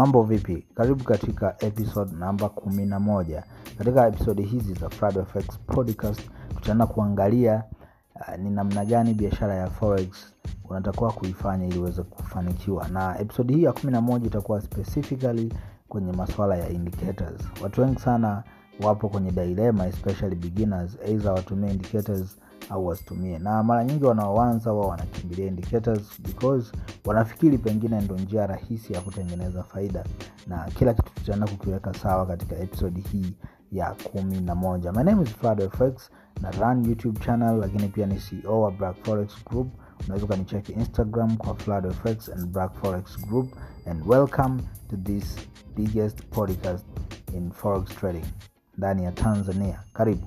mambo vipi? Karibu katika episode namba kumi na moja. Katika episode hizi za Frado FX podcast tutaenda kuangalia uh, ni namna gani biashara ya forex unatakiwa kuifanya ili uweze kufanikiwa. Na episode hii ya kumi na moja itakuwa specifically kwenye masuala ya indicators. Watu wengi sana wapo kwenye dilema, especially beginners either indicators au wasitumie na mara nyingi wanaoanza wao wanakimbilia indicators because wanafikiri pengine ndo njia rahisi ya kutengeneza faida. Na kila kitu tutaenda kukiweka sawa katika episodi hii ya kumi na moja. My name is FX na run youtube channel lakini pia ni ceo wa black forex group. Unaweza ukanicheki instagram kwa FX and black forex group. And welcome to this biggest podcast in forex trading. Ndani ya tanzania. Karibu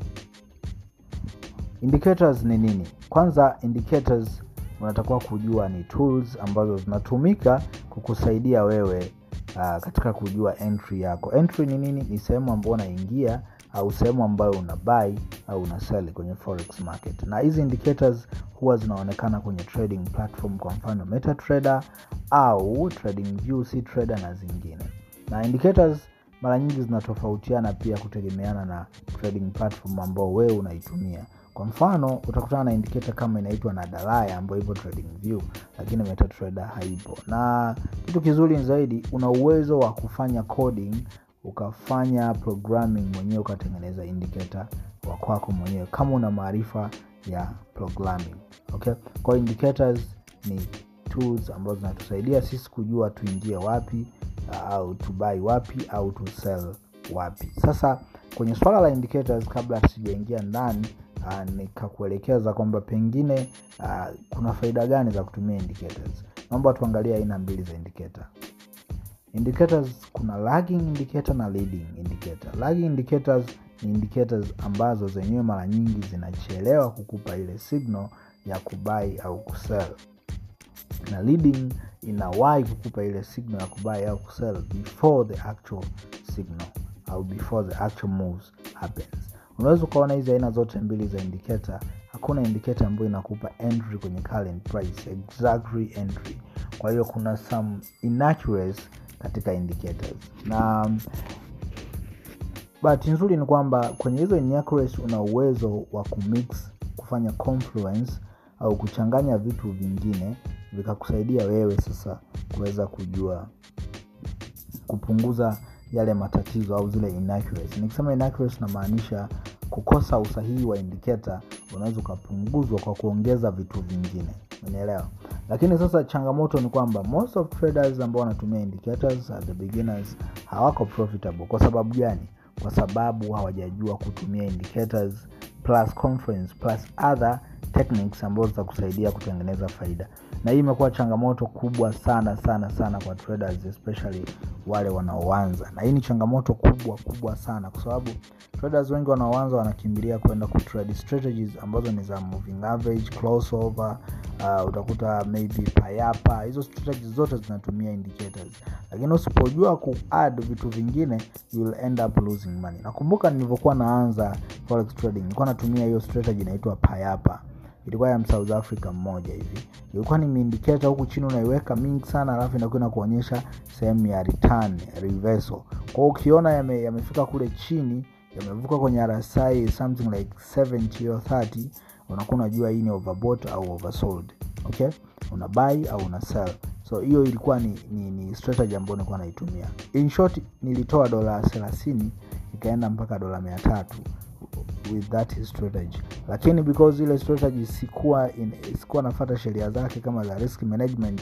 indicators ni nini? Kwanza indicators unatakiwa kujua ni tools ambazo zinatumika kukusaidia wewe uh, katika kujua entry yako. Entry ni nini? Ni sehemu ambayo unaingia au sehemu ambayo una buy au una sell kwenye forex market. Na hizi indicators huwa zinaonekana kwenye trading platform kwa mfano metatrader au trading view trader na zingine. Na indicators mara nyingi zinatofautiana pia kutegemeana na trading platform ambao wewe unaitumia kwa mfano utakutana na indicator kama inaitwa na dalaya ambayo ipo trading view lakini metatrader haipo. Na kitu kizuri zaidi una uwezo wa kufanya coding ukafanya programming mwenyewe ukatengeneza indicator wa kwako mwenyewe kama una maarifa ya programming okay? Kwa indicators ni tools ambazo zinatusaidia sisi kujua tuingie wapi au tubai wapi au sell wapi. Sasa kwenye swala la indicators kabla sijaingia ndani uh, nikakuelekeza kwamba pengine uh, kuna faida gani za kutumia indicators. Naomba tuangalie aina mbili za indicator. Indicators kuna lagging indicator na leading indicator. Lagging indicators ni indicators ambazo zenyewe mara nyingi zinachelewa kukupa ile signal ya kubai au kusell. Na leading inawahi kukupa ile signal ya kubai au kusell before the actual signal au before the actual moves happens unaweza ukaona hizi aina zote mbili za indicator. Hakuna indicator ambayo inakupa entry kwenye current price. Exactly entry. Kwa hiyo kuna some inaccuracy katika indicators. Na bahati nzuri ni kwamba kwenye hizo inaccuracy una uwezo wa kumix kufanya confluence au kuchanganya vitu vingine vikakusaidia wewe sasa kuweza kujua kupunguza yale matatizo au zile inaccuracy. Nikisema inaccuracy namaanisha kukosa usahihi wa indicator unaweza ukapunguzwa kwa kuongeza vitu vingine. Unaelewa? Lakini sasa changamoto ni kwamba most of traders ambao wanatumia indicators at the beginners hawako profitable. Kwa sababu gani? Kwa sababu hawajajua kutumia indicators plus conference plus other techniques ambazo zitakusaidia kutengeneza faida. Na hii imekuwa changamoto kubwa sana sana sana kwa traders especially wale wanaoanza. Na hii ni changamoto kubwa kubwa sana kwa sababu traders wengi wanaoanza wanakimbilia kwenda kutrade strategies ambazo ni za moving average crossover uh, utakuta maybe payapa. Hizo strategies zote zinatumia indicators. Lakini usipojua kuad vitu vingine you will end up losing money. Nakumbuka nilivyokuwa naanza forex trading nilikuwa natumia hiyo strategy inaitwa payapa ilikuwa ya msouth africa mmoja hivi. Ilikuwa nimeindiketa huku chini unaiweka mingi sana alafu inakuwa inakuonyesha sehemu ya return reversal. Kwao ukiona yame, yamefika kule chini yamevuka kwenye rsi something like 70 or 30 unakuwa unajua hii ni overbought au oversold. Okay? Una buy au una sell. So hiyo ilikuwa ni, ni, ni strategy ambayo nilikuwa naitumia. In short nilitoa dola 30 ikaenda mpaka dola mia tatu with that strategy. Lakini because ile strategy sikuwa in, sikuwa nafata sheria zake kama za risk management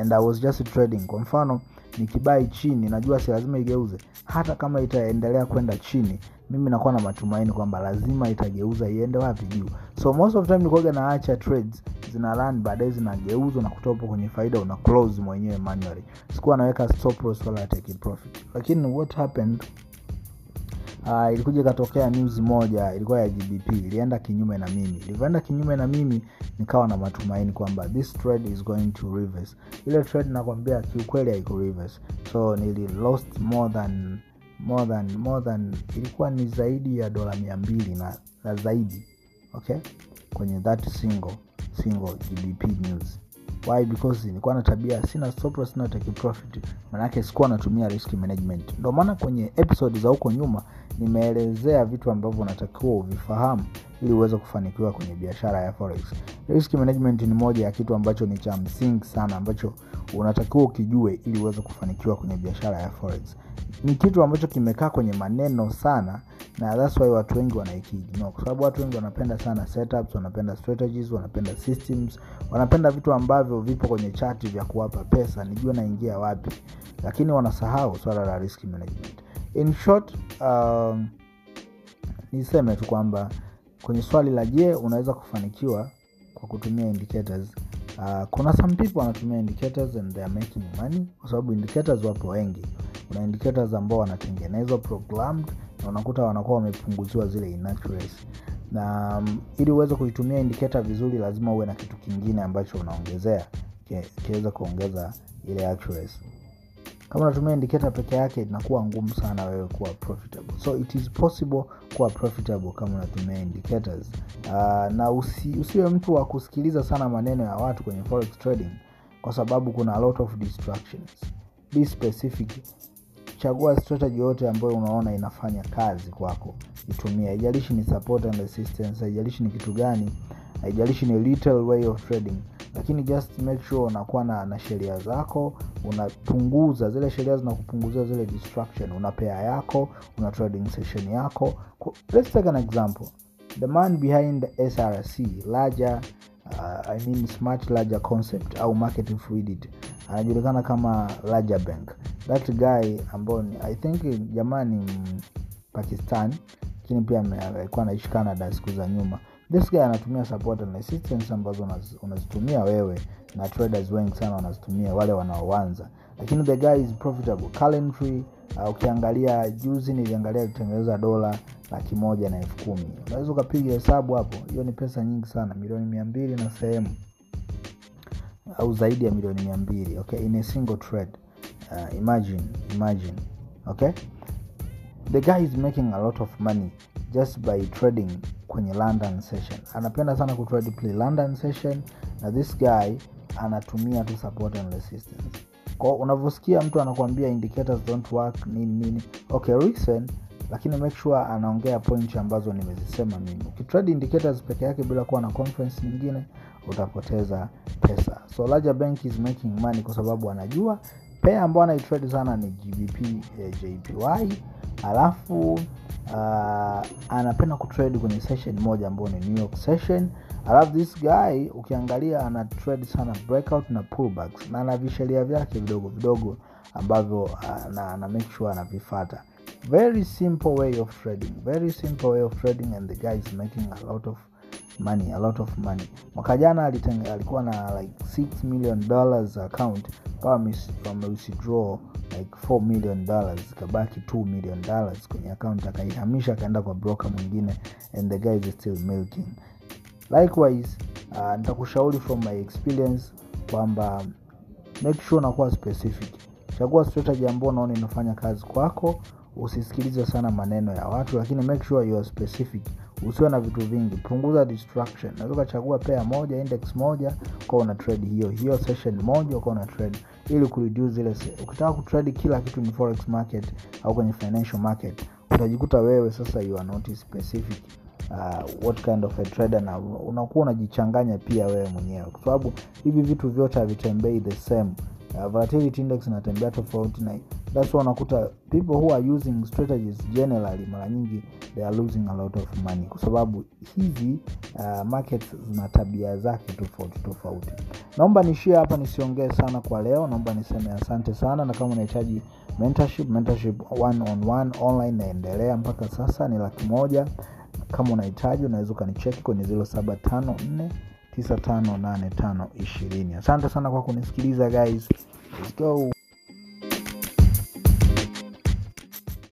and i was just trading. Kwa mfano nikibai chini najua si lazima igeuze. Hata kama itaendelea kwenda chini mimi nakuwa na matumaini kwamba lazima itageuza iende wapi juu. So most of time nikuaga naacha trades zina run baadaye zinageuzwa na kutopo kwenye faida una close mwenyewe manually. Sikuwa naweka stop loss wala take profit. Lakini what happened uh, ilikuja ikatokea news moja ilikuwa ya gbp ilienda kinyume na mimi. Ilivyoenda kinyume na mimi nikawa na matumaini kwamba this trade is going to reverse. Ile trade nakwambia kiukweli haiku reverse. So nili lost more than more than more than ilikuwa ni zaidi ya dola mia mbili na, na zaidi okay? Kwenye that single single gbp news why? Because nilikuwa na tabia sina stop loss sina take profit manake sikuwa natumia risk management. Ndio maana kwenye episode za huko nyuma nimeelezea vitu ambavyo unatakiwa uvifahamu ili uweze kufanikiwa kwenye biashara ya forex. Risk management ni moja ya kitu ambacho ni cha msingi sana ambacho unatakiwa ukijue ili uweze kufanikiwa kwenye biashara ya forex ni kitu ambacho kimekaa kwenye maneno sana na that's why watu wengi wanaikiignore kwa sababu watu wengi wanapenda sana setups wanapenda strategies wanapenda systems wanapenda vitu ambavyo vipo kwenye chati vya kuwapa pesa nijue naingia wapi. Lakini wanasahau swala la risk management. In short um, niseme tu kwamba kwenye swali la je unaweza kufanikiwa kwa kutumia indicators uh, kuna some people wanatumia indicators and they are making money kwa sababu indicators wapo wengi. Kuna indicators ambao wanatengenezwa programmed na unakuta wanakuwa wamepunguziwa zile inaccuracy na um, ili uweze kuitumia indicator vizuri lazima uwe na kitu kingine ambacho unaongezea kiweza kuongeza ile accuracy kama unatumia indicator peke yake inakuwa ngumu sana wewe kuwa profitable. So it is possible kuwa profitable kama unatumia indicators. Uh, na usi, usiwe mtu wa kusikiliza sana maneno ya watu kwenye forex trading kwa sababu kuna a lot of distractions. Be specific. Chagua strategy yote ambayo unaona inafanya kazi kwako. Itumia haijalishi ni support and resistance haijalishi ni kitu gani haijalishi ni little way of trading lakini just make sure unakuwa na, na sheria zako unapunguza zile sheria zinakupunguzia zile distraction una pea yako una trading session yako. Let's take an example. The man behind src larger uh, I mean smart larger concept au market fluidity anajulikana kama larger bank. That guy ambao i think jamani pakistan lakini pia alikuwa anaishi canada siku za nyuma this guy anatumia support and resistance ambazo unazitumia wewe na traders wengi sana wanazitumia wale wanaoanza. Lakini the guy is profitable. Currently uh, ukiangalia juzi niliangalia kutengeneza dola laki moja na elfu kumi. Unaweza ukapiga hesabu hapo. Hiyo ni pesa nyingi sana. Milioni mia mbili na sehemu. Au zaidi ya milioni mia mbili okay? In a single trade uh, imagine imagine okay? The guy is making a lot of money just by trading kwenye london session. Anapenda sana kutrade play london session na this guy anatumia tu support and resistance. Kwao unavyosikia mtu anakuambia indicators don't work nini nini. Okay listen lakini make sure anaongea point ambazo nimezisema mimi. Ukitrade indicators peke yake bila kuwa na conference nyingine utapoteza pesa. So larger bank is making money kwa sababu anajua. Pea ambao anaitrade sana ni gbp eh, jpy alafu uh, anapenda kutrade kwenye session moja ambao ni new york session. Alafu this guy ukiangalia ana trade sana breakout na pullbacks. Na ana visheria vyake vidogo vidogo ambavyo uh, na, ana make sure anavifata. Very simple way of trading. Very simple way of trading and the guy is making a lot of money a lot of money. Mwaka jana alikuwa na like 6 million dollars account. Kawa like 4 million dollars. Ikabaki 2 million dollars kwenye account. Akaihamisha akaenda kwa broker mwingine and the guy is still milking. Likewise uh, nitakushauri from my experience kwamba make sure unakuwa specific. Chagua strategy ambao unaona inafanya kazi kwako. Usisikilize sana maneno ya watu lakini make sure you are specific usiwe na vitu vingi. Punguza distraction. Naweza ukachagua pea moja index moja ukawa una trade hiyo hiyo session moja ukawa una trade. Ili kureduce ile ukitaka kutrade kila kitu ni forex market au kwenye financial market utajikuta wewe sasa you are not specific uh, what kind of a trader na unakuwa unajichanganya pia wewe mwenyewe. Kwa sababu hivi vitu vyote havitembei the same uh, volatility index inatembea tofauti na that's why unakuta people who are using strategies generally mara nyingi they are losing a lot of money kwa sababu hizi uh, markets zina tabia zake tofauti tofauti. Naomba nishie hapa nisiongee sana kwa leo. Naomba niseme asante sana na kama unahitaji mentorship mentorship one on one online naendelea mpaka sasa ni laki moja. Kama unahitaji unaweza ukanicheki kwenye 0754 958520 asante sana kwa kunisikiliza guys Let's go